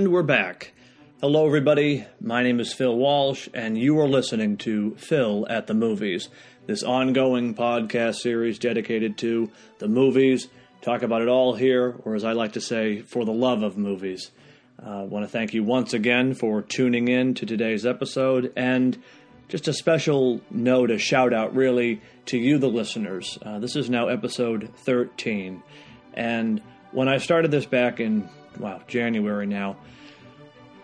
And we're back. Hello, everybody. My name is Phil Walsh, and you are listening to Phil at the Movies, this ongoing podcast series dedicated to the movies. Talk about it all here, or as I like to say, for the love of movies. I uh, want to thank you once again for tuning in to today's episode, and just a special note, a shout out, really, to you, the listeners. Uh, this is now episode 13, and when I started this back in, wow, January now,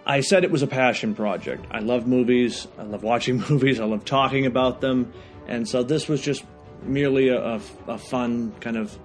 I said it was a passion project. I love movies, I love watching movies, I love talking about them, and so this was just merely a, a, a fun kind of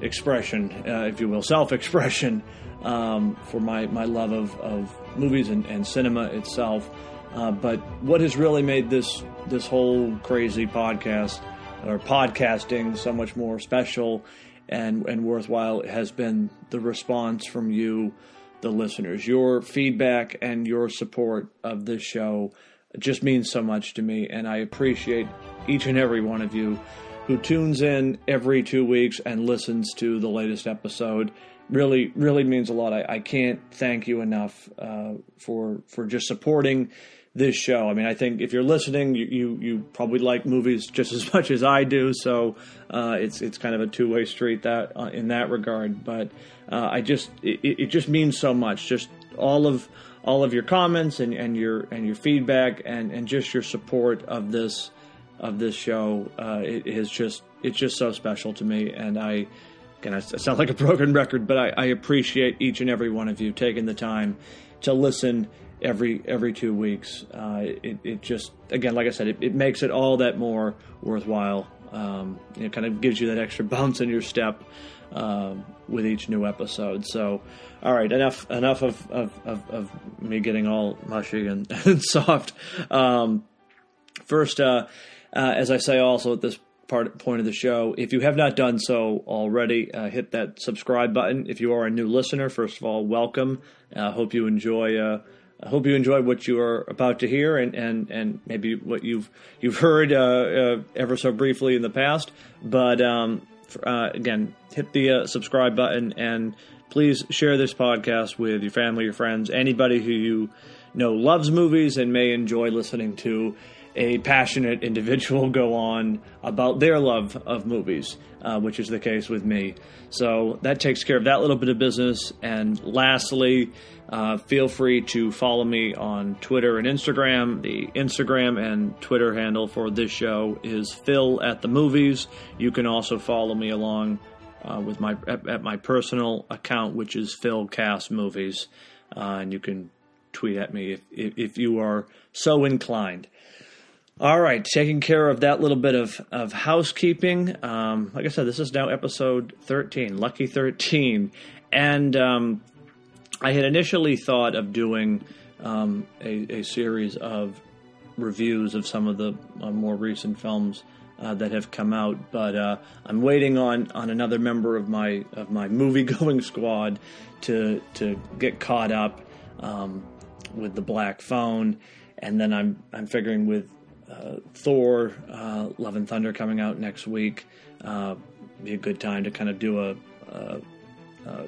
expression, uh, if you will, self expression um, for my, my love of, of movies and, and cinema itself. Uh, but what has really made this this whole crazy podcast or podcasting so much more special and and worthwhile has been the response from you, the listeners. Your feedback and your support of this show just means so much to me, and I appreciate each and every one of you who tunes in every two weeks and listens to the latest episode really really means a lot. I, I can't thank you enough uh, for for just supporting this show. I mean, I think if you're listening, you you, you probably like movies just as much as I do. So uh, it's it's kind of a two way street that uh, in that regard. But uh, I just it, it just means so much. Just all of all of your comments and, and your and your feedback and, and just your support of this of this show uh, it is just it's just so special to me and I Again, I sound like a broken record, but I, I appreciate each and every one of you taking the time to listen every every two weeks. Uh, it, it just again, like I said, it, it makes it all that more worthwhile. Um, it kind of gives you that extra bounce in your step um, with each new episode. So, all right, enough enough of of, of, of me getting all mushy and, and soft. Um, first, uh, uh, as I say, also at this part point of the show. If you have not done so already, uh, hit that subscribe button. If you are a new listener, first of all, welcome. I uh, hope you enjoy. Uh, I hope you enjoy what you are about to hear, and, and, and maybe what you've you've heard uh, uh, ever so briefly in the past. But um, uh, again, hit the subscribe button, and please share this podcast with your family, your friends, anybody who you know loves movies and may enjoy listening to a passionate individual go on about their love of movies, uh, which is the case with me. So that takes care of that little bit of business. And lastly, uh, feel free to follow me on Twitter and Instagram. The Instagram and Twitter handle for this show is Phil at the Movies. You can also follow me along uh, with my at, at, my personal account, which is Phil Cast Movies, uh, and you can tweet at me if, if, if you are so inclined. All right, taking care of that little bit of, of housekeeping. Um, like I said, this is now episode 13, Lucky 13. And um, I had initially thought of doing um, a, a, series of reviews of some of the uh, more recent films uh, that have come out, but uh, I'm waiting on, on another member of my of my movie going squad to to get caught up um, with the Black Phone, and then I'm I'm figuring with Thor, uh, Love and Thunder coming out next week. Uh, be a good time to kind of do a, a,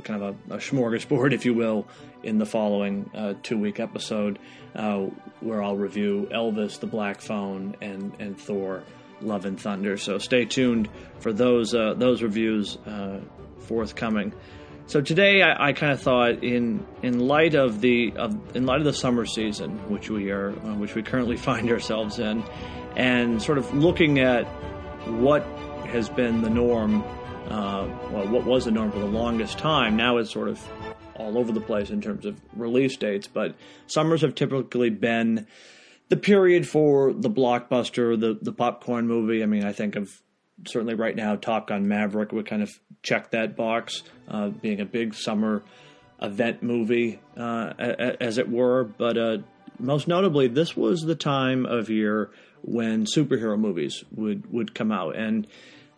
kind of a, a, smorgasbord, if you will, in the following uh, two week episode uh, where I'll review Elvis, The Black Phone, and and Thor, Love and Thunder. So stay tuned for those uh, those reviews forthcoming. So today, I, I kind of thought, in in light of the of, in light of the summer season, which we are, uh, which we currently find ourselves in, and sort of looking at what has been the norm, uh, well, what was the norm for the longest time. Now it's sort of all over the place in terms of release dates, but summers have typically been the period for the blockbuster, the the popcorn movie. I mean, I think of certainly right now, Top Gun Maverick would kind of check that box, uh, being a big summer event movie, uh, as it were. But uh, most notably, this was the time of year when superhero movies would, would come out. And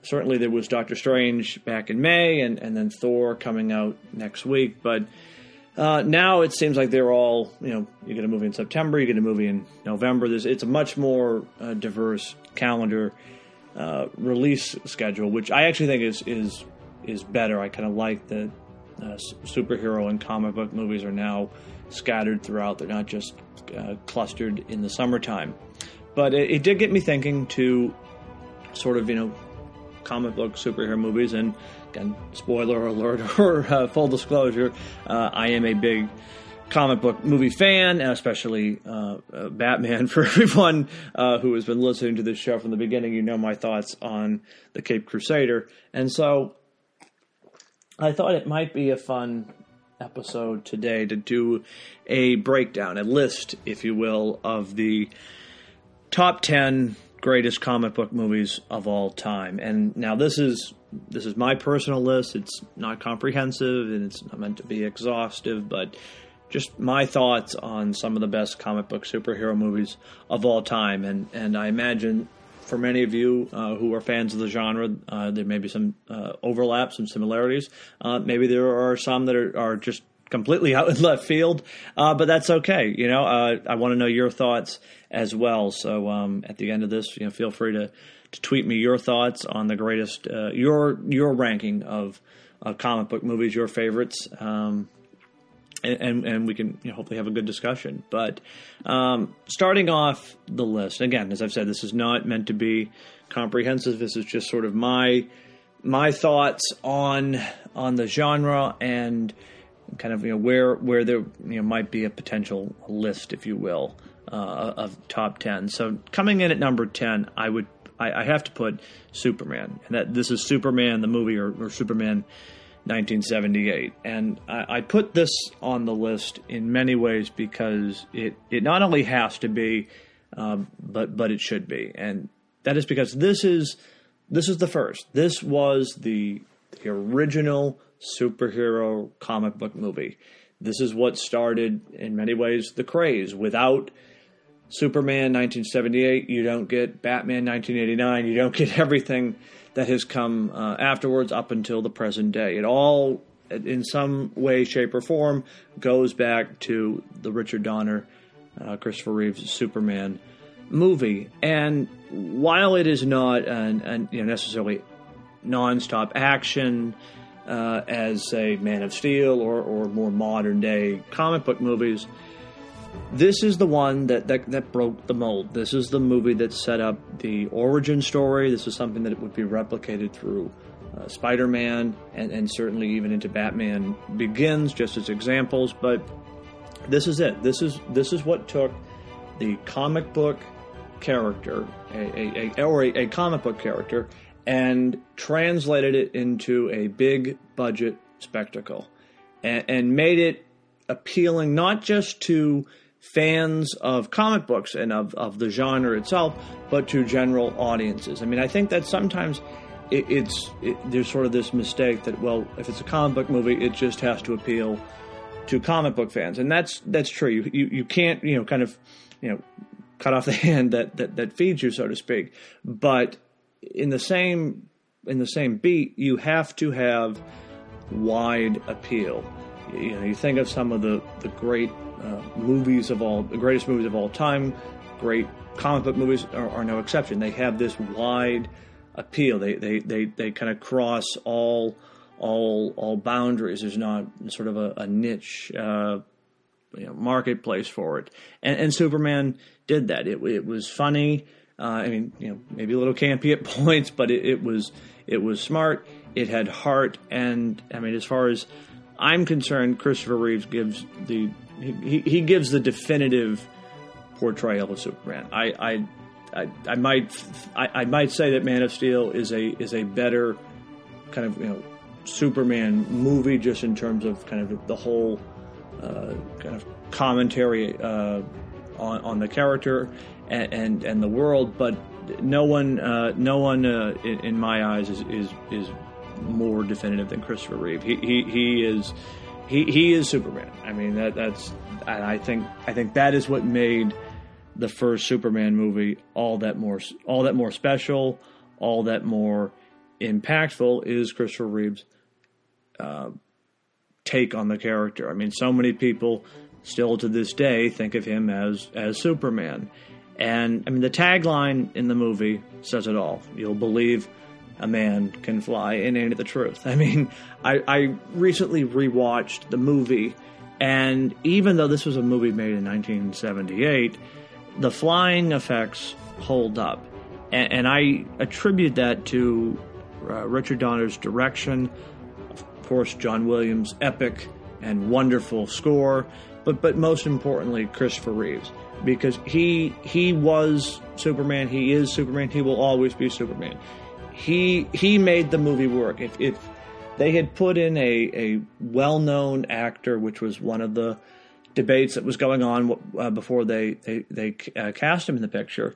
certainly there was Doctor Strange back in May, and, and then Thor coming out next week. But uh, now it seems like they're all, you know, you get a movie in September, you get a movie in November. There's, it's a much more uh, diverse calendar uh, release schedule, which I actually think is is is better. I kind of like that uh, superhero and comic book movies are now scattered throughout. They're not just uh, clustered in the summertime. But it, it, did get me thinking to sort of, you know, comic book superhero movies. And again, spoiler alert or uh, full disclosure, uh, I am a big comic book movie fan, and especially uh, uh, Batman. For everyone uh, who has been listening to this show from the beginning, you know my thoughts on the Cape Crusader. And so I thought it might be a fun episode today to do a breakdown, a list, if you will, of the top 10 greatest comic book movies of all time. And now this is this is my personal list. It's not comprehensive and it's not meant to be exhaustive, but just my thoughts on some of the best comic book superhero movies of all time. And and I imagine for many of you uh, who are fans of the genre, uh, there may be some uh, overlap, some similarities. Uh, maybe there are some that are, are, just completely out in left field, uh, but that's okay. You know, uh, I want to know your thoughts as well. So um, at the end of this, you know, feel free to, to tweet me your thoughts on the greatest your your ranking of comic book movies, your favorites. Um, and, and, we can you know, hopefully have a good discussion. But um, starting off the list again, as I've said, this is not meant to be comprehensive. This is just sort of my my thoughts on on the genre and kind of you know where where there you know might be a potential list, if you will, uh, of top ten. So coming in at number ten, I would I, I have to put Superman, and that this is Superman the movie or, or Superman 1978. And I, I, put this on the list in many ways because it, it not only has to be, um, but but it should be, and that is because this is this is the first. This was the, the original superhero comic book movie. This is what started, in many ways, the craze. Without Superman 1978, you don't get Batman 1989, you don't get everything that has come uh, afterwards up until the present day. It all, in some way, shape, or form, goes back to the Richard Donner, uh, Christopher Reeves Superman movie. And while it is not an, an you know, necessarily nonstop action, uh, as say Man of Steel or, or more modern day comic book movies, this is the one that, that, that broke the mold. This is the movie that set up the origin story. This is something that would be replicated through uh, Spider Man and, and certainly even into Batman Begins, just as examples. But this is it. This is this is what took the comic book character, a, a, a or a, a comic book character, and translated it into a big budget spectacle, and, and made it appealing not just to fans of comic books and of, of the genre itself, but to general audiences. I mean, I think that sometimes it, it's it, there's sort of this mistake that well, if it's a comic book movie, it just has to appeal to comic book fans, and that's that's true. You you, you can't you know kind of you know cut off the hand that, that that feeds you, so to speak. But in the same in the same beat, you have to have wide appeal. You know, you think of some of the the great uh, movies of all the greatest movies of all time. Great comic book movies are, are no exception. They have this wide appeal. They they they, they kind of cross all all all boundaries. There's not sort of a, a niche uh, you know, marketplace for it. And, and Superman did that. It, it was funny. Uh, I mean, you know, maybe a little campy at points, but it, it was it was smart. It had heart, and I mean, as far as I'm concerned, Christopher Reeves gives the he, he gives the definitive portrayal of Superman. I I, I, I might I, I, might say that Man of Steel is a is a better kind of you know Superman movie just in terms of kind of the whole uh, kind of commentary uh, on on the character and, and, and the world, but no one uh, no one uh, in, in, my eyes is, is is more definitive than Christopher Reeve. He he, he is he he is Superman. I mean that that's I think I think that is what made the first Superman movie all that more all that more special, all that more impactful is Christopher Reeve's uh, take on the character. I mean, so many people still to this day think of him as as Superman, and I mean the tagline in the movie says it all. You'll believe a man can fly and ain't it the truth. I mean, I, I recently rewatched the movie And even though this was a movie made in 1978, the flying effects hold up. And, and I attribute that to uh, Richard Donner's direction, of course, John Williams' epic and wonderful score, but but most importantly, Christopher Reeves because he he was Superman. He is Superman. He will always be Superman. He he made the movie work. If if they had put in a a well known actor, which was one of the debates that was going on uh, before they they they uh, cast him in the picture,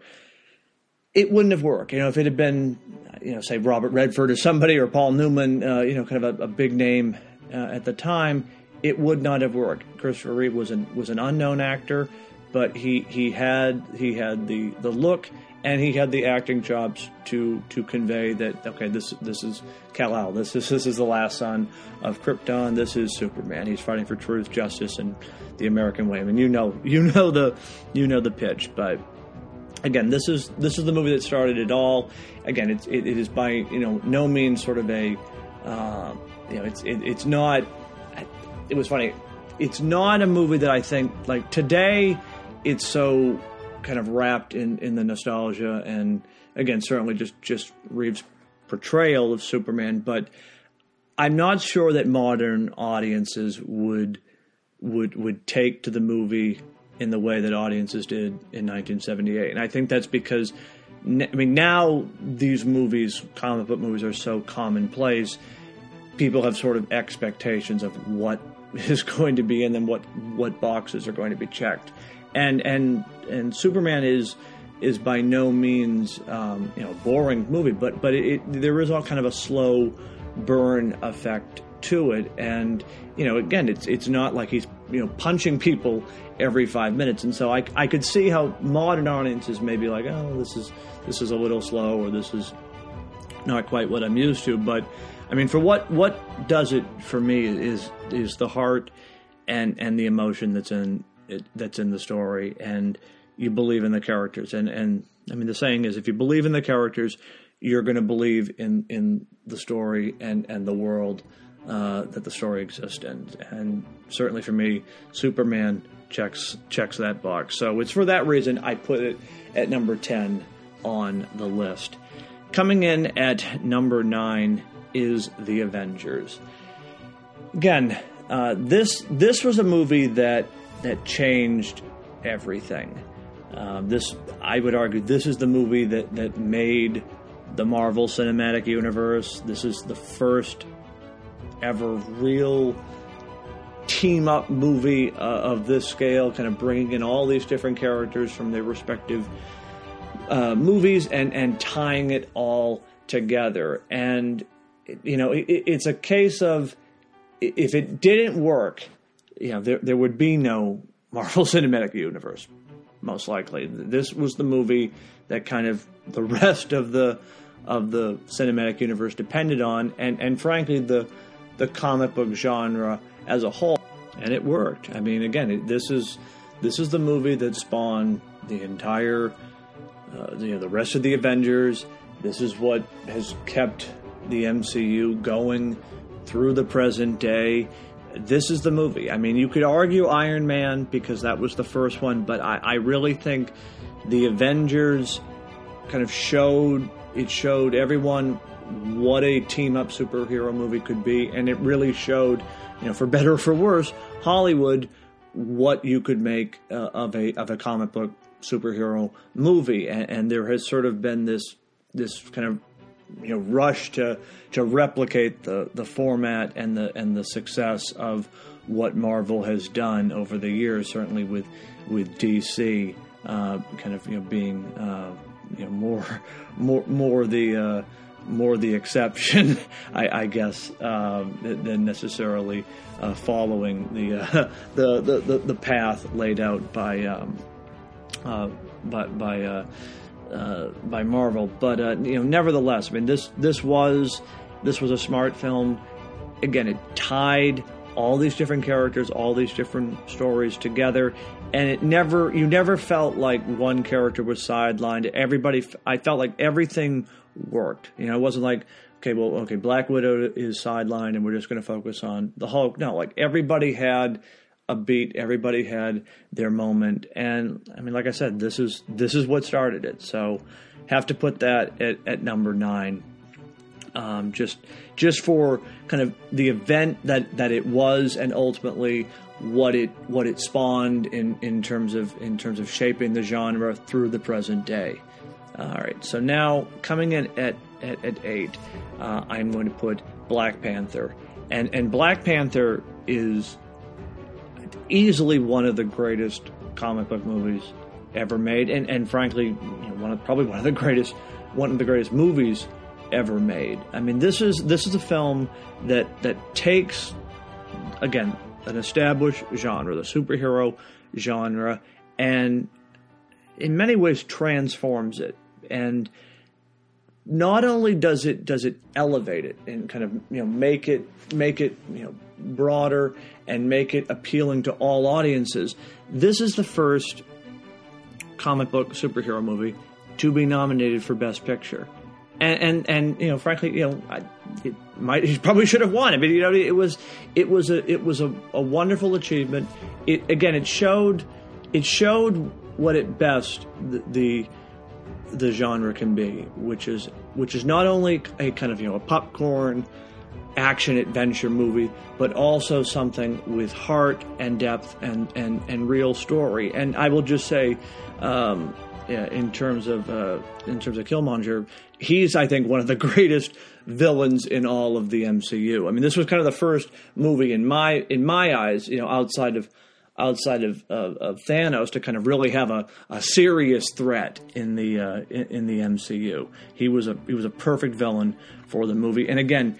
it wouldn't have worked. You know, if it had been you know say Robert Redford or somebody or Paul Newman, uh, you know, kind of a, a big name uh, at the time, it would not have worked. Christopher Reeve was an was an unknown actor but he he had he had the the look and he had the acting chops to to convey that okay this this is Kal-El this is this is the last son of Krypton. This is Superman. He's fighting for truth justice and the American way. I mean you know you know the you know the pitch. But again this is this is the movie that started it all. Again it's it, it is by you know no means sort of a uh, you know it's it, it's not it was funny. It's not a movie that I think like today it's so kind of wrapped in, in the nostalgia and again certainly just just Reeves' portrayal of Superman, but I'm not sure that modern audiences would would would take to the movie in the way that audiences did in 1978, and I think that's because I mean now these movies, comic book movies, are so commonplace. People have sort of expectations of what is going to be in them, what what boxes are going to be checked, and and and Superman is is by no means um, you know boring movie, but but it, it, there is all kind of a slow burn effect to it, and you know again it's it's not like he's you know punching people every five minutes, and so I I could see how modern audiences may be like oh this is this is a little slow or this is not quite what I'm used to, but I mean for what what does it for me is is the heart and and the emotion that's in it, that's in the story, and you believe in the characters. And and I mean, the saying is, if you believe in the characters, you're going to believe in in the story and and the world uh, that the story exists in. And certainly for me, Superman checks checks that box. So it's for that reason I put it at number ten on the list. Coming in at number nine is The Avengers. Again, uh, this this was a movie that that changed everything. Um, this, I would argue, this is the movie that that made the Marvel Cinematic Universe. This is the first ever real team up movie uh, of this scale, kind of bringing in all these different characters from their respective uh, movies and and tying it all together. And you know, it, it's a case of if it didn't work, you know, there there would be no Marvel Cinematic Universe, most likely. This was the movie that kind of the rest of the of the cinematic universe depended on, and and frankly, the the comic book genre as a whole, and it worked. I mean, again, this is this is the movie that spawned the entire, uh, you know, the rest of the Avengers. This is what has kept the MCU going through the present day this is the movie. I mean, you could argue Iron Man because that was the first one, but I, I really think the Avengers kind of showed it showed everyone what a team up superhero movie could be, and it really showed, you know, for better or for worse, Hollywood what you could make uh, of a of a comic book superhero movie, and, and there has sort of been this this kind of you know rush to to replicate the the format and the and the success of what Marvel has done over the years, certainly with with DC, uh, kind of you know being uh, you know more more more the uh, more the exception, I, I guess, um, than necessarily uh, following the, uh, the, the the path laid out by um, uh, by by uh, by Marvel. But uh, you know, nevertheless, I mean this this was this was a smart film. Again, it tied all these different characters, all these different stories together, and it never you never felt like one character was sidelined. Everybody, I felt like everything worked. You know, it wasn't like okay, well, okay, Black Widow is sidelined, and we're just going to focus on the Hulk. No, like everybody had upbeat. Everybody had their moment, and I mean, like I said, this is this is what started it. So, have to put that at, at number nine. Um, just just for kind of the event that that it was, and ultimately what it what it spawned in in terms of in terms of shaping the genre through the present day. All right, so now coming in at at, at eight, uh, I'm going to put Black Panther, and and Black Panther is easily one of the greatest comic book movies ever made, and and frankly, you know, one of probably one of the greatest one of the greatest movies ever made. I mean, this is this is a film that that takes again an established genre, the superhero genre, and in many ways transforms it. And not only does it does it elevate it and kind of you know make it make it you know broader and make it appealing to all audiences. This is the first comic book superhero movie to be nominated for Best Picture and and, and you know, frankly, you know, I, it might he probably should have won it, but you know, it was it was a it was a, a wonderful achievement. It again, it showed it showed what at best the, the the genre can be, which is which is not only a kind of you know a popcorn action adventure movie, but also something with heart and depth and and and real story. And I will just say, um, in terms of uh, in terms of Killmonger, he's I think one of the greatest villains in all of the MCU. I mean, this was kind of the first movie in my in my eyes, you know, outside of outside of, of, of Thanos to kind of really have a, a serious threat in the uh, in, in, the MCU. He was a he was a perfect villain for the movie, and again,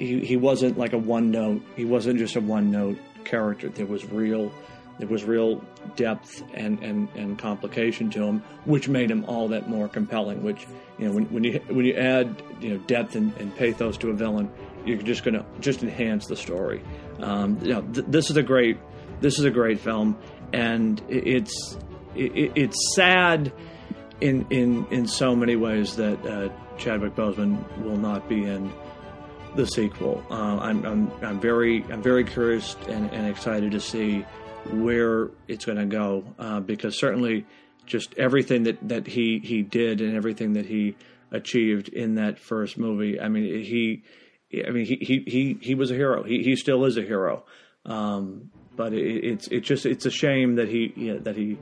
he he wasn't like a one note. He wasn't just a one note character. There was real there was real depth and, and, and complication to him, which made him all that more compelling. Which you know, when, when you when you add you know depth and, and pathos to a villain, you're just to just enhance the story. Um, you know, th- this is a great this is a great film, and it's it, it's sad in in in so many ways that uh, Chadwick Boseman will not be in the sequel. Uh, I'm, I'm I'm very I'm very curious and, and excited to see where it's going to go uh, because certainly just everything that, that he, he did and everything that he achieved in that first movie. I mean, he, I mean, he, he, he, he was a hero. He, he still is a hero. Um, but it, it's, it's just, it's a shame that he, yeah, that he,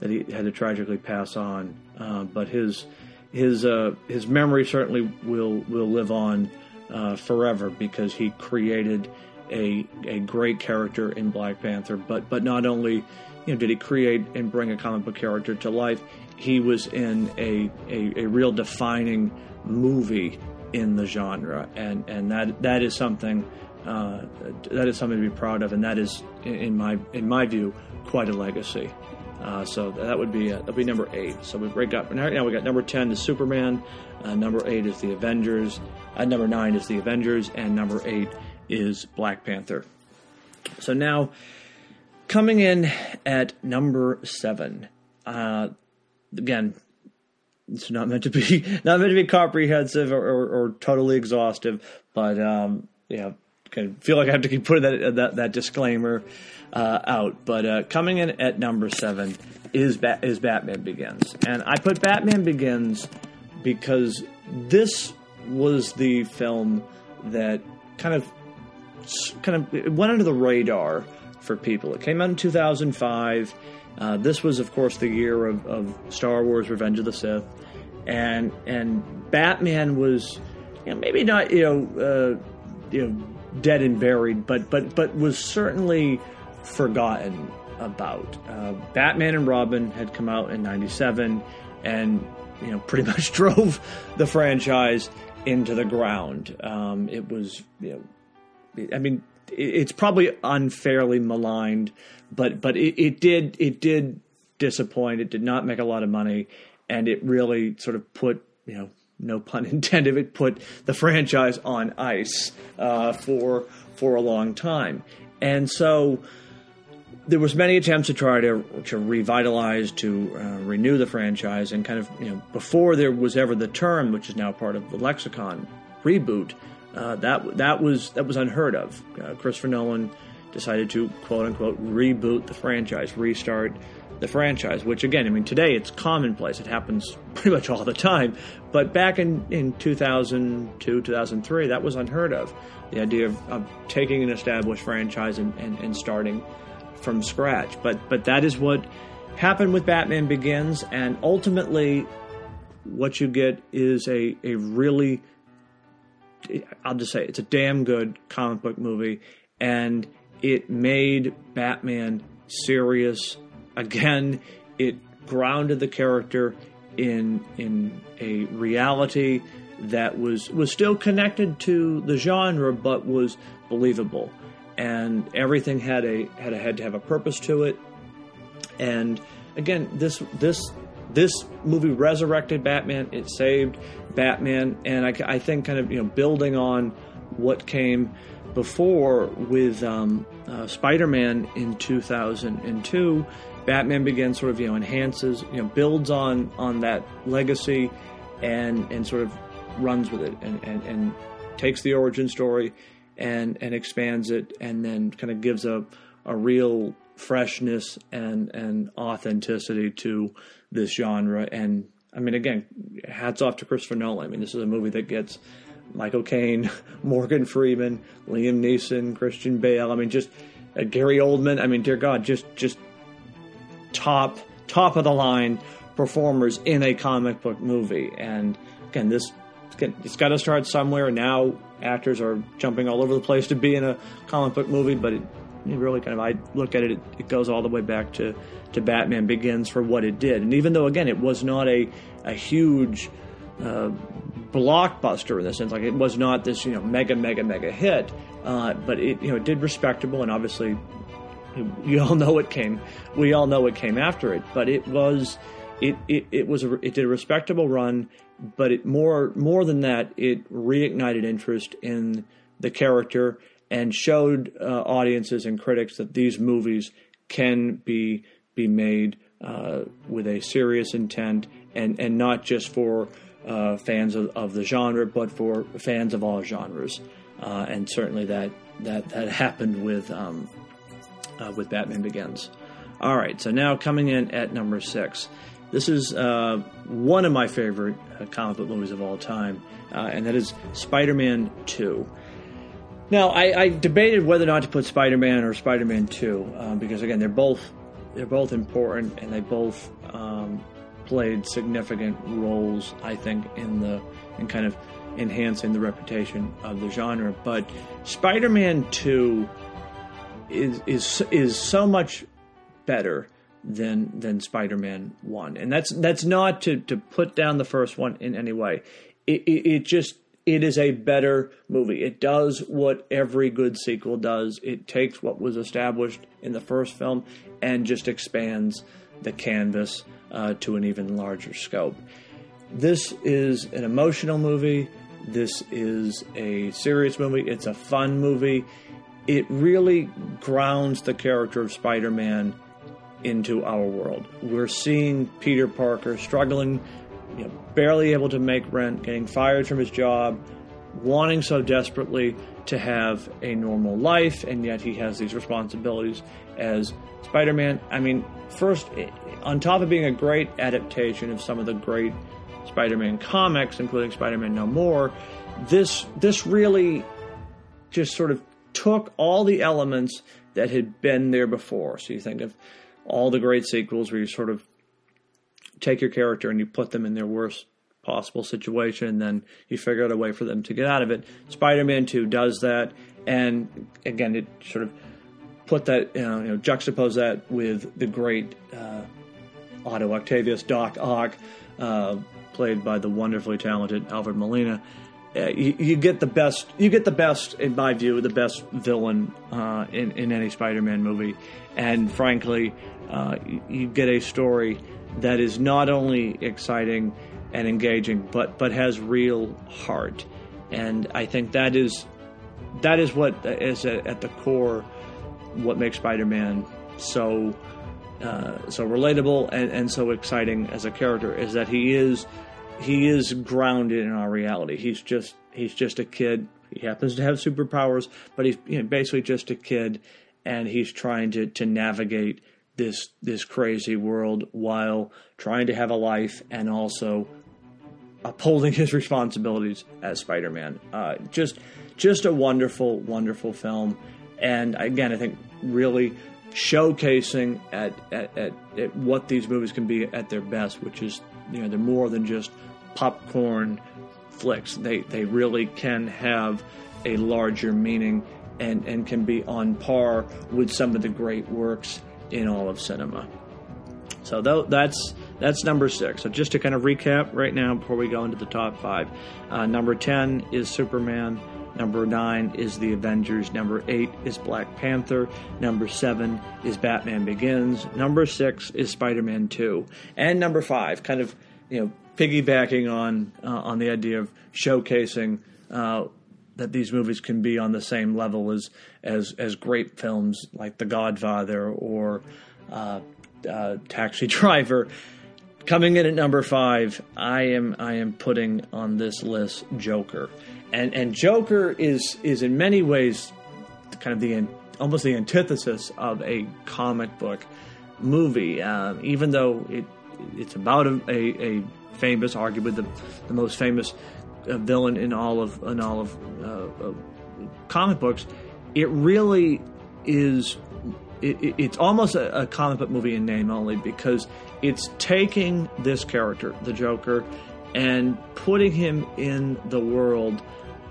that he had to tragically pass on. Uh, but his, his, uh, his memory certainly will, will live on, uh, forever because he created a a great character in Black Panther, but but not only you know did he create and bring a comic book character to life, he was in a a, a real defining movie in the genre, and and that that is something uh, that is something to be proud of, and that is in my in my view quite a legacy. Uh, so that would be uh, that'd be number eight. So we break up now. We got number ten is Superman, uh, number eight is the Avengers, uh, number nine is the Avengers, and number eight is Black Panther. So now, coming in at number seven, uh, again, it's not meant to be not meant to be comprehensive or, or, or totally exhaustive, but um, yeah, kind of feel like I have to keep putting that that, that disclaimer uh, out. But uh, coming in at number seven is ba- is Batman Begins, and I put Batman Begins because this was the film that kind of kind of it went under the radar for people. It came out in 2005. Uh, this was, of course, the year of, of, Star Wars: Revenge of the Sith, and and Batman was, you know, maybe not you know uh, you know dead and buried, but but but was certainly forgotten about. Uh, Batman and Robin had come out in '97, and you know pretty much drove the franchise into the ground. Um, it was you know I mean, it's probably unfairly maligned, but but it, it did it did disappoint. It did not make a lot of money, and it really sort of put you know no pun intended. It put the franchise on ice uh, for for a long time, and so there was many attempts to try to to revitalize, to uh, renew the franchise, and kind of you know before there was ever the term, which is now part of the lexicon, reboot. Uh, that that was that was unheard of. Uh, Christopher Nolan decided to quote unquote reboot the franchise, restart the franchise, which again, I mean, today it's commonplace. It happens pretty much all the time. But back in, in 2002, 2003, that was unheard of. The idea of, of taking an established franchise and, and, and starting from scratch. But, but that is what happened with Batman Begins, and ultimately, what you get is a, a really, I'll just say, it's a damn good comic book movie, and it made Batman serious again. It grounded the character in in a reality that was was still connected to the genre, but was believable, and everything had a had a had to have a purpose to it. And again, this this this movie resurrected Batman. It saved Batman, and I, I think kind of you know building on what came before with um, uh, Spider-Man in 2002, Batman Begins sort of you know enhances, you know, builds on on that legacy, and and sort of runs with it and, and, and takes the origin story and and expands it, and then kind of gives a a real freshness and and authenticity to this genre. And I mean, again, hats off to Christopher Nolan. I mean, this is a movie that gets Michael Caine, Morgan Freeman, Liam Neeson, Christian Bale. I mean, just uh, Gary Oldman. I mean, dear God, just just top top of the line performers in a comic book movie. And again, this it's got to start somewhere. Now actors are jumping all over the place to be in a comic book movie, but it, it really kind of I look at it, it, it goes all the way back to to Batman Begins for what it did. And even though again it was not a a huge uh, blockbuster in the sense like it was not this you know mega mega mega hit, uh, but it you know it did respectable and obviously you all know it came we all know it came after it, but it was it it, it was a, it did a respectable run, but it more more than that it reignited interest in the character and showed uh, audiences and critics that these movies can be be made uh, with a serious intent and and not just for uh, fans of, of, the genre, but for fans of all genres. Uh, and certainly that that that happened with um, uh, with Batman Begins. All right, so now coming in at number six. This is uh, one of my favorite uh, comic book movies of all time, uh, and that is Spider Man 2. Now, I, I, debated whether or not to put Spider Man or Spider Man 2, because again, they're both they're both important and they both um, played significant roles, I think, in the in kind of enhancing the reputation of the genre. But Spider-Man Two is is is so much better than than Spider-Man One, and that's that's not to to put down the first one in any way. It, it, it just it is a better movie. It does what every good sequel does. It takes what was established in the first film and just expands the canvas uh, to an even larger scope. This is an emotional movie. This is a serious movie. It's a fun movie. It really grounds the character of Spider Man into our world. We're seeing Peter Parker struggling, you know, barely able to make rent, getting fired from his job, wanting so desperately to have a normal life, and yet he has these responsibilities as Spider Man. I mean, first, on top of being a great adaptation of some of the great Spider-Man comics, including Spider-Man No More, this this really just sort of took all the elements that had been there before. So you think of all the great sequels where you sort of take your character and you put them in their worst possible situation, and then you figure out a way for them to get out of it. Spider-Man Two does that, and again, it sort of put that you know, you know juxtapose that with the great uh, Otto Octavius, Doc Ock, uh, played by the wonderfully talented Alfred Molina. Uh, you, you, get the best. You get the best, in my view, the best villain uh, in in any Spider-Man movie, and frankly, uh, you, get a story that is not only exciting and engaging, but but has real heart, and I think that is that is what is at the core what makes Spider-Man so uh, so relatable and, and so exciting as a character is that he is he is grounded in our reality. He's just he's just a kid. He happens to have superpowers, but he's you know, basically just a kid, and he's trying to to navigate this this crazy world while trying to have a life and also upholding his responsibilities as Spider-Man. Uh, just just a wonderful, wonderful film, and again, I think really showcasing at, at, at, at what these movies can be at their best, which is you know they're more than just popcorn flicks. They they really can have a larger meaning and and can be on par with some of the great works in all of cinema. So that's that's number six. So just to kind of recap right now before we go into the top five, uh, number ten is Superman. Number nine is The Avengers. Number eight is Black Panther. Number seven is Batman Begins. Number six is Spider Man Two, and number five, kind of you know piggybacking on uh, on the idea of showcasing uh, that these movies can be on the same level as as as great films like The Godfather or uh, uh Taxi Driver. Coming in at number five, I am I am putting on this list Joker, and and Joker is is in many ways kind of the almost the antithesis of a comic book movie. Uh, even though it it's about a, a, a famous, arguably the the most famous uh, villain in all of in all of uh, comic books, it really is. It, it's almost a, a comic book movie in name only because it's taking this character, the Joker, and putting him in the world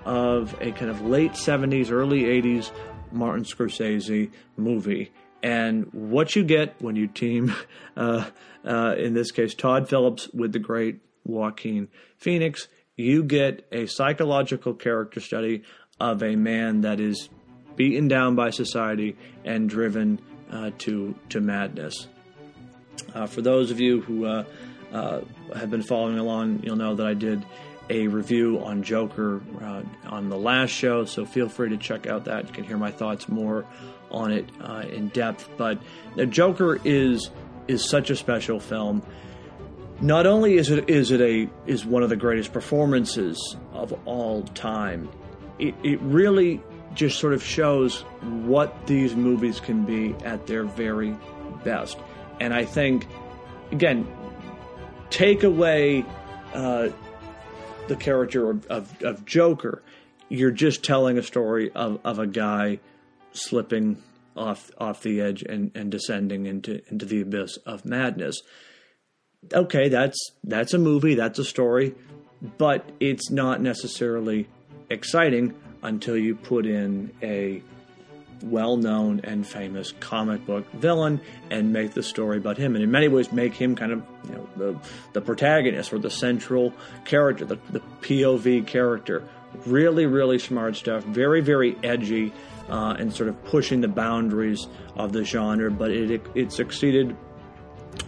of a kind of late 70s, early 80s Martin Scorsese movie. And what you get when you team, uh, uh, in this case, Todd Phillips with the great Joaquin Phoenix, you get a psychological character study of a man that is beaten down by society and driven uh, to to madness. Uh, for those of you who uh, uh, have been following along, you'll know that I did a review on Joker uh, on the last show, so feel free to check out that. You can hear my thoughts more on it uh, in depth. But the Joker is is such a special film. Not only is it is it a is one of the greatest performances of all time, it, it really just sort of shows what these movies can be at their very best. And I think, again, take away uh, the character of, of, of, Joker, you're just telling a story of, of a guy slipping off off the edge and, and descending into into the abyss of madness. Okay, that's that's a movie, that's a story, but it's not necessarily exciting until you put in a well known and famous comic book villain and make the story about him. And in many ways, make him kind of you know, the, the protagonist or the central character, the, the POV character. Really, really smart stuff. Very, very edgy uh, and sort of pushing the boundaries of the genre, but it, it, it succeeded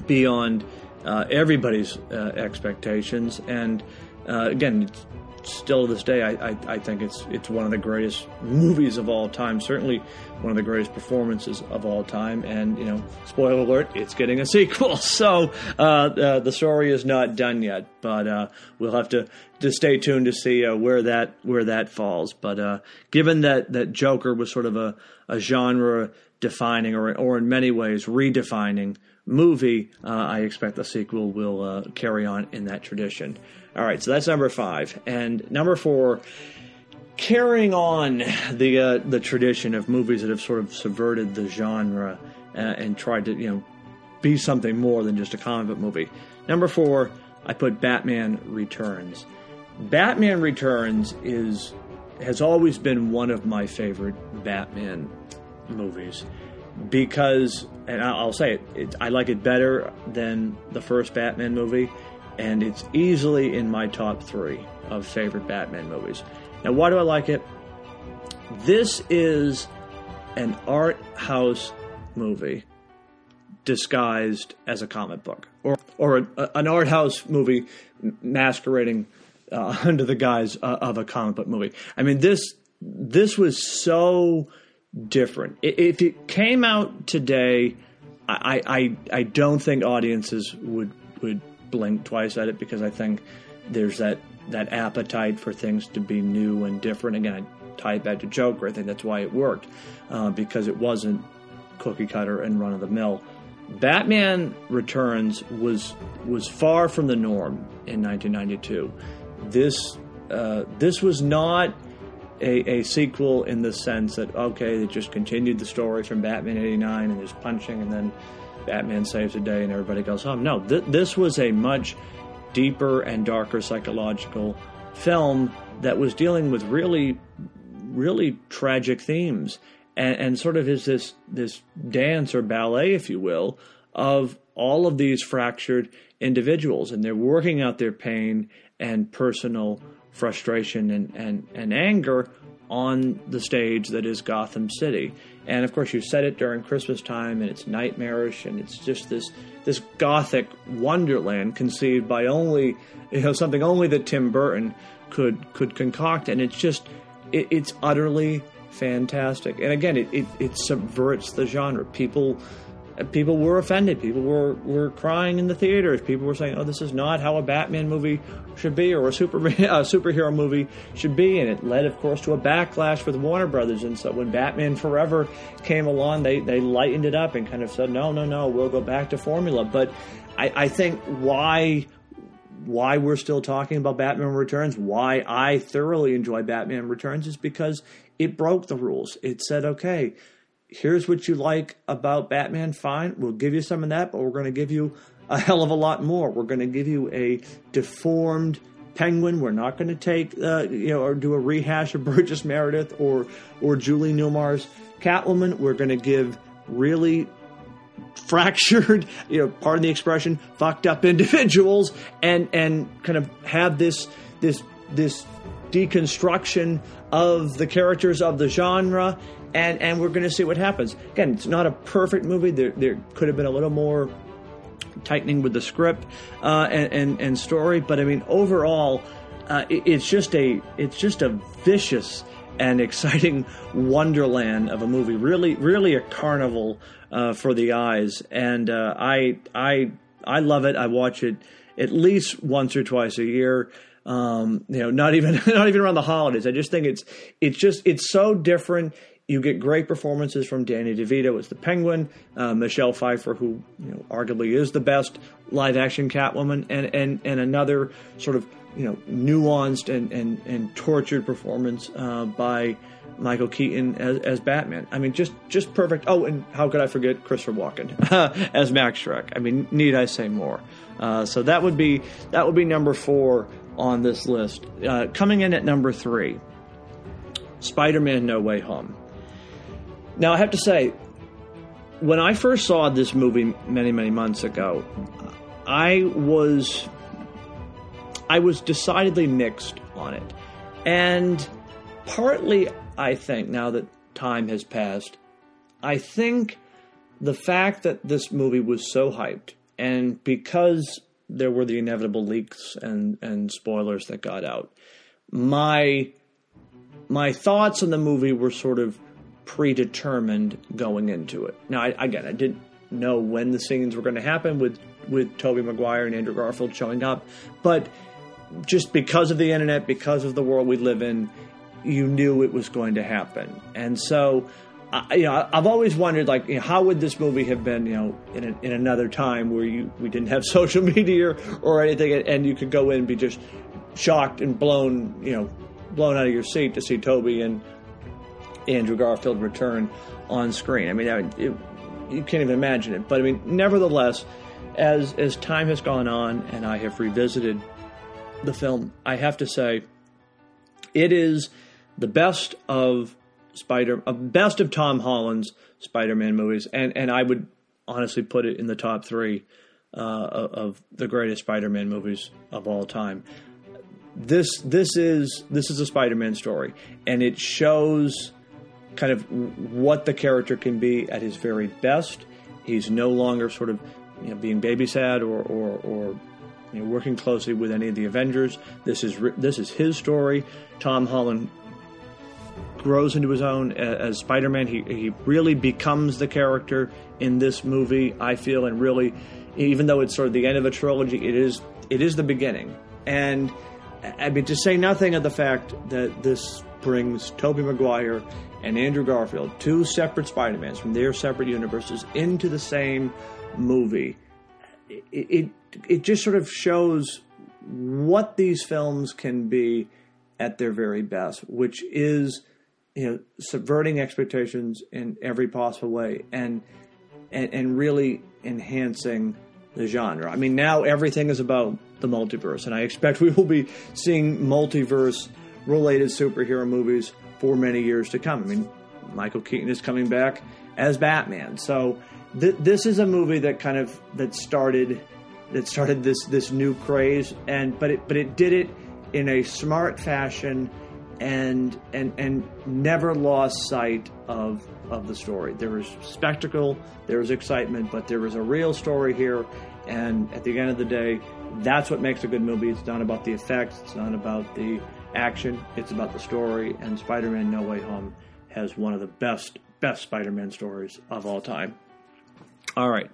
beyond uh, everybody's uh, expectations. And uh, again, still to this day, I, I, I, think it's it's one of the greatest movies of all time. Certainly, one of the greatest performances of all time. And you know, spoiler alert, it's getting a sequel. So uh, uh, the story is not done yet, but uh, we'll have to to stay tuned to see uh, where that where that falls. But uh, given that that Joker was sort of a, a genre defining, or or in many ways redefining movie, uh, I expect the sequel will carry on in that tradition. All right, so that's number five. And number four, carrying on the uh, the tradition of movies that have sort of subverted the genre uh, and tried to you know be something more than just a comic book movie. Number four, I put Batman Returns. Batman Returns is has always been one of my favorite Batman movies because, and I'll say it, it I like it better than the first Batman movie and it's easily in my top three of favorite Batman movies. Now, why do I like it? This is an art house movie disguised as a comic book, or or a, an art house movie masquerading uh, under the guise uh, of a comic book movie. I mean this this was so different. If it came out today, I I, I don't think audiences would would blink twice at it because I think there's that that appetite for things to be new and different. Again, I tie it back to Joker. I think that's why it worked uh, because it wasn't cookie cutter and run of the mill. Batman Returns was was far from the norm in 1992. This uh, this was not a, a, sequel in the sense that okay, they just continued the story from Batman '89 and there's punching and then Batman saves the day and everybody goes home. No, th- this was a much deeper and darker psychological film that was dealing with really, really tragic themes and, and sort of is this this dance or ballet, if you will, of all of these fractured individuals and they're working out their pain and personal frustration and, and, and anger on the stage that is Gotham City. And of course, you set it during Christmas time, and it's nightmarish, and it's just this this gothic wonderland conceived by only you know something only that Tim Burton could could concoct, and it's just it, it's utterly fantastic. And again, it, it, it subverts the genre. People people were offended. People were, were crying in the theaters. People were saying, "Oh, this is not how a Batman movie should be, or a Superman a superhero movie should be." And it led, of course, to a backlash with Warner Brothers. And so when Batman Forever came along, they they lightened it up and kind of said, "No, no, no, we'll go back to formula." But I, I think why why we're still talking about Batman Returns, why I thoroughly enjoy Batman Returns, is because it broke the rules. It said, "Okay." Here's what you like about Batman, fine, we'll give you some of that, but we're going to give you a hell of a lot more. We're going to give you a deformed Penguin. We're not going to take, uh, you know, or do a rehash of Burgess Meredith or or Julie Newmar's Catwoman. We're going to give really fractured, you know, pardon the expression, fucked up individuals, and and kind of have this this this deconstruction of the characters of the genre and and we're going to see what happens. Again, it's not a perfect movie. There there could have been a little more tightening with the script uh, and, and, and story, but I mean overall, uh, it, it's just a it's just a vicious and exciting wonderland of a movie. Really, really a carnival uh, for the eyes, and uh, I I I love it. I watch it at least once or twice a year. Um, you know, not even not even around the holidays. I just think it's it's just it's so different you get great performances from Danny DeVito as the Penguin, uh, Michelle Pfeiffer, who you know arguably is the best live action Catwoman, and and and another sort of you know nuanced and and, and tortured performance uh, by Michael Keaton as, as Batman. I mean, just just perfect. Oh, and how could I forget Christopher Walken as Max Shreck? I mean, need I say more? Uh, so that would be that would be number four on this list. Uh, coming in at number three, Spider-Man: No Way Home. Now, I have to say, when I first saw this movie many, many months ago, I was I was decidedly mixed on it. And partly I think now that time has passed, I think the fact that this movie was so hyped and because there were the inevitable leaks and, and spoilers that got out, my my thoughts on the movie were sort of predetermined going into it. Now, I, again, I didn't know when the scenes were going to happen with with Tobey Maguire and Andrew Garfield showing up, but just because of the internet, because of the world we live in, you knew it was going to happen, and so. I, you know, I've always wondered, like, you know, how would this movie have been, you know, in, a, in another time where you we didn't have social media or anything, and you could go in and be just shocked and blown, you know, blown out of your seat to see Tobey and Andrew Garfield return on screen. I mean, it, you can't even imagine it. But I mean, nevertheless, as as time has gone on and I have revisited the film, I have to say it is the best of Spider, uh, best of Tom Holland's Spider-Man movies, and and I would honestly put it in the top three uh, of the greatest Spider-Man movies of all time. This this is this is a Spider-Man story, and it shows kind of what the character can be at his very best. He's no longer sort of you know, being babysat or, or, or you know, working closely with any of the Avengers. This is this is his story. Tom Holland grows into his own as Spider-Man. He he really becomes the character in this movie. I feel, and really, even though it's sort of the end of a trilogy, it is it is the beginning. And I mean, to say nothing of the fact that this brings Tobey Maguire and Andrew Garfield, two separate Spider-Mans from their separate universes, into the same movie. It, it, it just sort of shows what these films can be at their very best, which is you know subverting expectations in every possible way and and, and really enhancing the genre. I mean, now everything is about the multiverse, and I expect we will be seeing multiverse related superhero movies for many years to come. I mean, Michael Keaton is coming back as Batman, so th- this is a movie that kind of that started that started this this new craze, and but it but it did it in a smart fashion and and and never lost sight of of the story. There was spectacle, there was excitement, but there was a real story here. And at the end of the day, that's what makes a good movie. It's not about the effects, it's not about the action, it's about the story. And Spider-Man: No Way Home has one of the best best Spider-Man stories of all time. All right,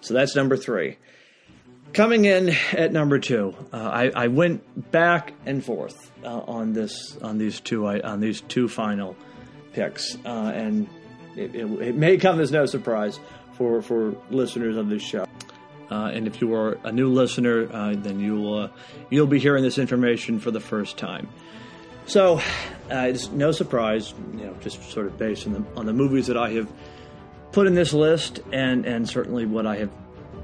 so that's number three. Coming in at number two, uh, I, I, went back and forth uh, on this on these two on these two final picks, uh, and it, it, it, may come as no surprise for for listeners of this show. Uh, and if you are a new listener, uh, then you'll uh, you'll be hearing this information for the first time. So it's no surprise, you know, just sort of based on the on the movies that I have put in this list, and and certainly what I have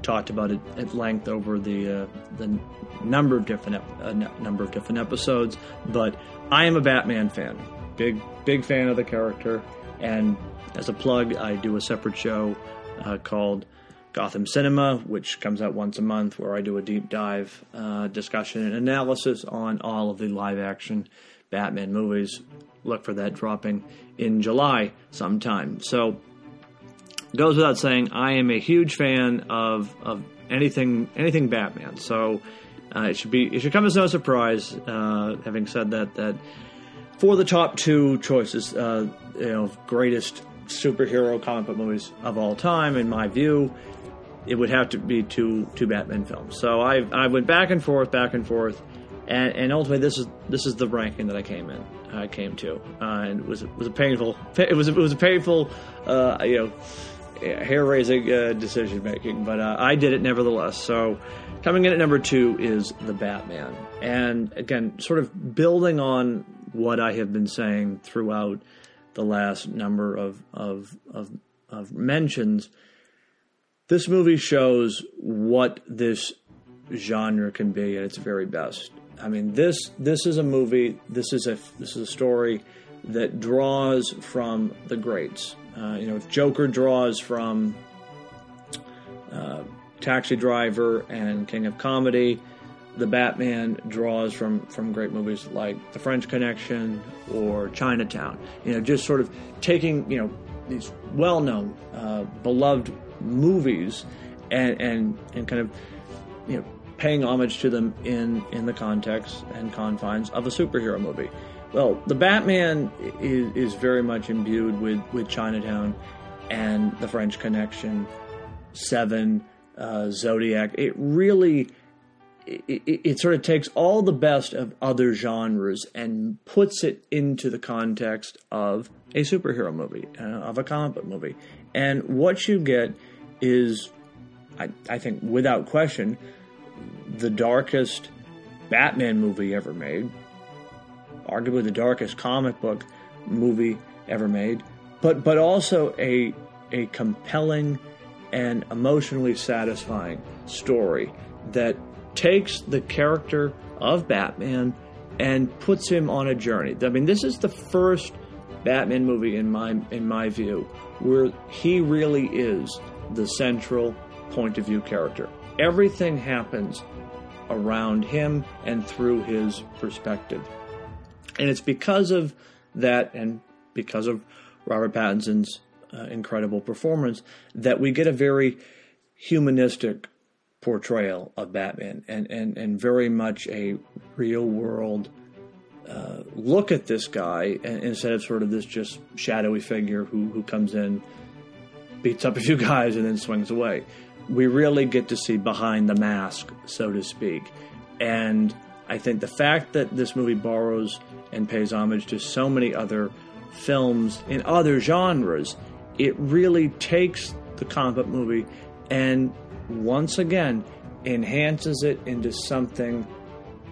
talked about it at length over the uh, the number of different uh, number of different episodes. But I am a Batman fan, big big fan of the character. And as a plug, I do a separate show uh, called Gotham Cinema, which comes out once a month, where I do a deep dive uh, discussion and analysis on all of the live action Batman movies. Look for that dropping in July sometime. So goes without saying, I am a huge fan of of anything anything Batman. So uh, it should be it should come as no surprise. Uh, having said that, that for the top two choices, uh, you know, greatest superhero comic book movies of all time, in my view, it would have to be two two Batman films. So I I went back and forth, back and forth, and, and ultimately this is this is the ranking that I came in. I came to, uh, and it was it was a painful it was it was a painful uh, you know hair raising uh, decision making, but uh, I did it nevertheless. So, coming in at number two is The Batman. And again, sort of building on what I have been saying throughout the last number of, of, of, of mentions, this movie shows what this genre can be at its very best. I mean, this this is a movie. This is a this is a story that draws from the greats. Uh, you know, if Joker draws from uh, Taxi Driver and King of Comedy, the Batman draws from from great movies like The French Connection or Chinatown. You know, just sort of taking you know these well-known, uh, beloved movies and and and kind of you know paying homage to them in in the context and confines of a superhero movie. Well, the Batman is, is very much imbued with, with Chinatown and the French Connection, Seven, uh, Zodiac. It really, it, it, sort of takes all the best of other genres and puts it into the context of a superhero movie, uh, of a comic book movie. And what you get is, I, I think, without question, the darkest Batman movie ever made arguably the darkest comic book movie ever made, but but also a a compelling and emotionally satisfying story that takes the character of Batman and puts him on a journey. I mean, this is the first Batman movie in my in my view where he really is the central point of view character. Everything happens around him and through his perspective. And it's because of that and because of Robert Pattinson's uh, incredible performance that we get a very humanistic portrayal of Batman and, and, and very much a real world uh, look at this guy instead of sort of this just shadowy figure who, who comes in, beats up a few guys, and then swings away. We really get to see behind the mask, so to speak. And I think the fact that this movie borrows and pays homage to so many other films in other genres, it really takes the comic book movie and once again enhances it into something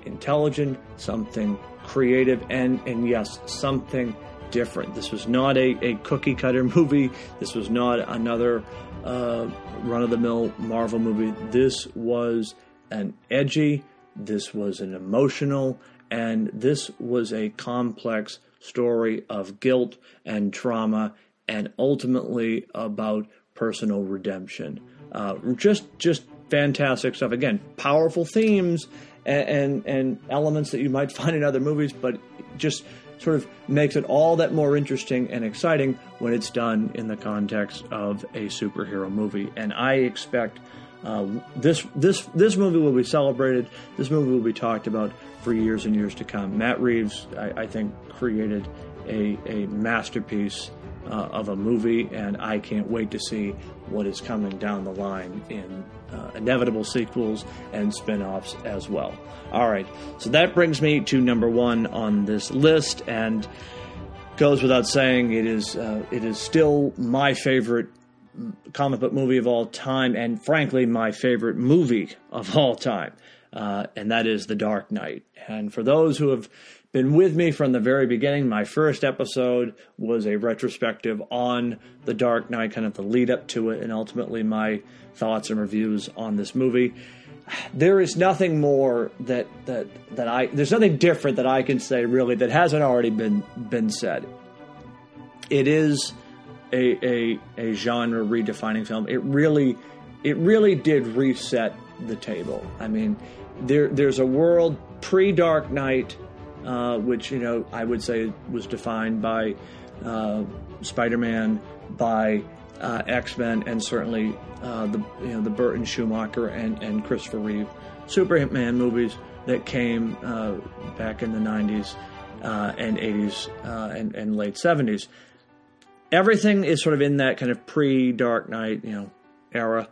intelligent, something creative, and, and yes, something different. This was not a, a cookie cutter movie. This was not another uh, run of the mill Marvel movie. This was an edgy, this was an emotional, and this was a complex story of guilt and trauma and ultimately about personal redemption. Uh, just just fantastic stuff. Again, powerful themes and, and, and elements that you might find in other movies, but just sort of makes it all that more interesting and exciting when it's done in the context of a superhero movie. And I expect uh, this this this movie will be celebrated. This movie will be talked about for years and years to come. Matt Reeves, I, I think, created a, a masterpiece uh, of a movie, and I can't wait to see what is coming down the line in uh, inevitable sequels and spin offs as well. All right, so that brings me to number one on this list, and goes without saying, it is uh, it is still my favorite comic book movie of all time, and frankly, my favorite movie of all time, uh, and that is The Dark Knight. And for those who have been with me from the very beginning. My first episode was a retrospective on The Dark Knight, kind of the lead up to it, and ultimately my thoughts and reviews on this movie. There is nothing more that that that I there's nothing different that I can say really that hasn't already been been said. It is a a, a genre redefining film. It really it really did reset the table. I mean, there there's a world pre Dark Knight uh, which you know I would say was defined by uh, Spider-Man, by uh, X-Men, and certainly uh, the you know the Burton Schumacher and, and Christopher Reeve Superman movies that came uh, back in the '90s and '80s and, and late '70s. Everything is sort of in that kind of pre-Dark Knight, you know, era.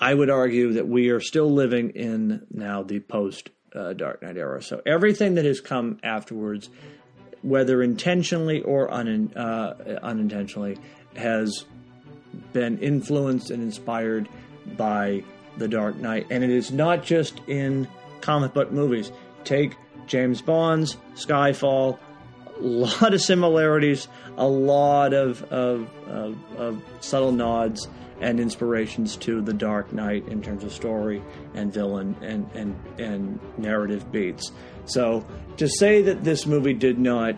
I would argue that we are still living in now the post uh, Dark Knight era. So everything that has come afterwards, whether intentionally or un- uh, unintentionally, has been influenced and inspired by the Dark Knight. And it is not just in comic book movies. Take James Bond's Skyfall, a lot of similarities, a lot of, of, of, of subtle nods and inspirations to The Dark Knight in terms of story and villain and, and, and narrative beats. So to say that this movie did not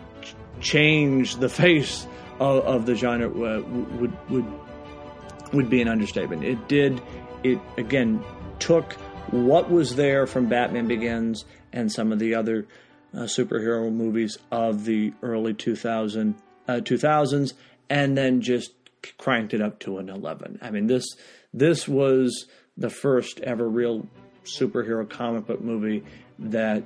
change the face of, of the genre uh, would, would, would be an understatement. It did, it again took what was there from Batman Begins and some of the other uh, superhero movies of the early 2000, uh, 2000s and then just cranked it up to an 11. I mean, this this was the first ever real superhero comic book movie that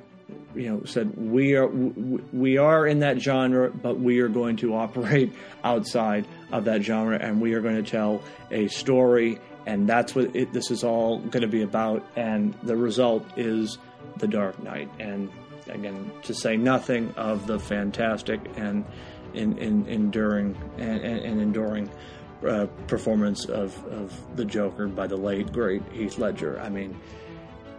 you know said we are we are in that genre but we are going to operate outside of that genre and we are going to tell a story and that's what it, this is all going to be about and the result is the dark knight and again to say nothing of the fantastic and in, in, enduring and, and enduring uh, performance of, of the Joker by the late great Heath Ledger. I mean,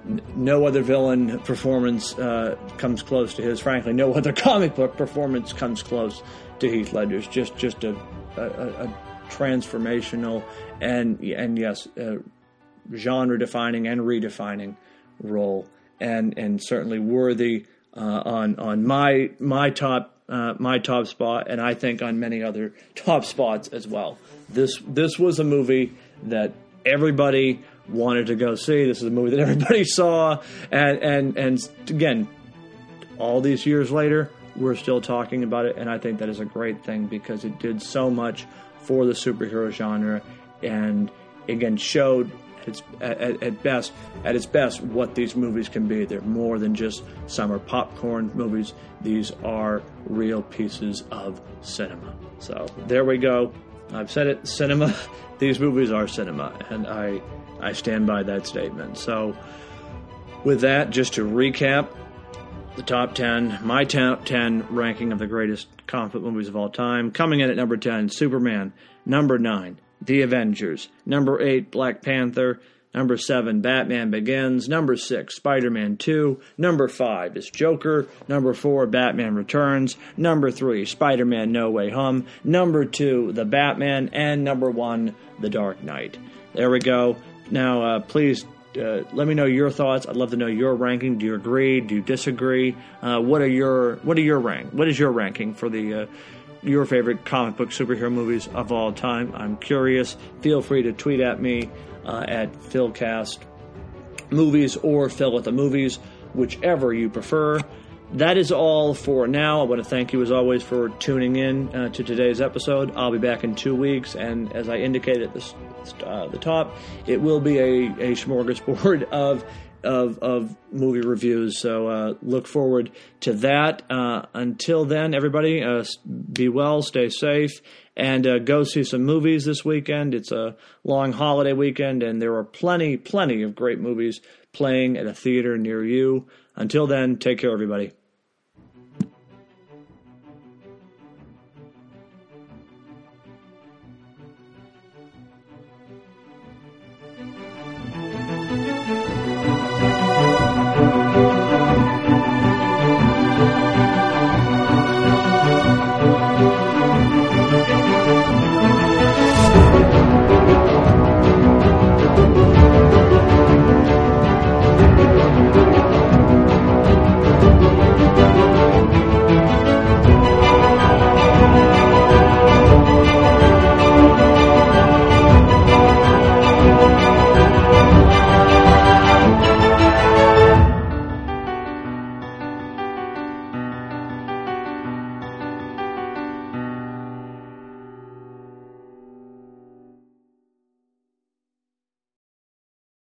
n- no other villain performance uh, comes close to his. Frankly, no other comic book performance comes close to Heath Ledger's. Just just a, a, a transformational and and yes, uh, genre defining and redefining role, and and certainly worthy uh, on on my my top uh, my top spot, and I think on many other top spots as well. This this was a movie that everybody wanted to go see. This is a movie that everybody saw, and and and again, all these years later, we're still talking about it, and I think that is a great thing because it did so much for the superhero genre, and again showed its at, at, best at its best what these movies can be. They're more than just summer popcorn movies. These are real pieces of cinema. So there we go. I've said it. Cinema. These movies are cinema, and I I stand by that statement. So with that, just to recap, the top 10, my top 10 ranking of the greatest book movies of all time. Coming in at number 10, Superman. Number 9, The Avengers. Number 8, Black Panther. Number 7, Batman Begins. Number 6, Spider Man 2. Number 5 is Joker. Number 4, Batman Returns. Number 3, Spider Man No Way Home. Number 2, The Batman. And number 1, The Dark Knight. There we go. Now, uh, please uh, let me know your thoughts. I'd love to know your ranking. Do you agree? Do you disagree? Uh, what are your What are your rank? What is your ranking for the uh, your favorite comic book superhero movies of all time? I'm curious. Feel free to tweet at me uh, at Philcast Movies or Phil at the Movies, whichever you prefer. That is all for now. I want to thank you, as always, for tuning in uh, to today's episode. I'll be back in two weeks, and as I indicated at the, uh, the top, it will be a, a smorgasbord of of, of movie reviews. So uh, look forward to that. Uh, until then, everybody, uh, be well, stay safe, and uh, go see some movies this weekend. It's a long holiday weekend, and there are plenty, plenty of great movies playing at a theater near you. Until then, take care, everybody.